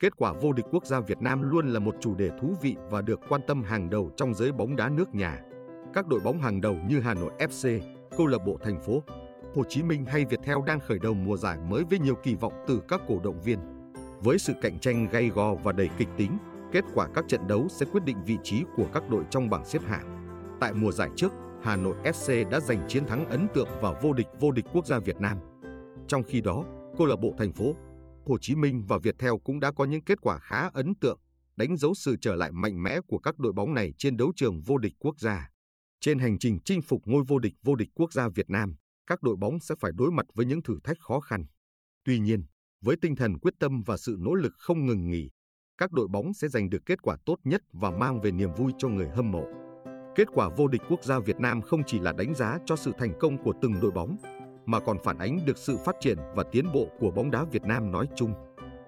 Kết quả vô địch quốc gia Việt Nam luôn là một chủ đề thú vị và được quan tâm hàng đầu trong giới bóng đá nước nhà. Các đội bóng hàng đầu như Hà Nội FC, câu lạc bộ thành phố, Hồ Chí Minh hay Viettel đang khởi đầu mùa giải mới với nhiều kỳ vọng từ các cổ động viên. Với sự cạnh tranh gay go và đầy kịch tính, kết quả các trận đấu sẽ quyết định vị trí của các đội trong bảng xếp hạng. Tại mùa giải trước, Hà Nội FC đã giành chiến thắng ấn tượng vào vô địch vô địch quốc gia Việt Nam. Trong khi đó, câu lạc bộ thành phố, Hồ Chí Minh và Viettel cũng đã có những kết quả khá ấn tượng, đánh dấu sự trở lại mạnh mẽ của các đội bóng này trên đấu trường vô địch quốc gia. Trên hành trình chinh phục ngôi vô địch vô địch quốc gia Việt Nam, các đội bóng sẽ phải đối mặt với những thử thách khó khăn. Tuy nhiên, với tinh thần quyết tâm và sự nỗ lực không ngừng nghỉ, các đội bóng sẽ giành được kết quả tốt nhất và mang về niềm vui cho người hâm mộ. Kết quả vô địch quốc gia Việt Nam không chỉ là đánh giá cho sự thành công của từng đội bóng, mà còn phản ánh được sự phát triển và tiến bộ của bóng đá Việt Nam nói chung.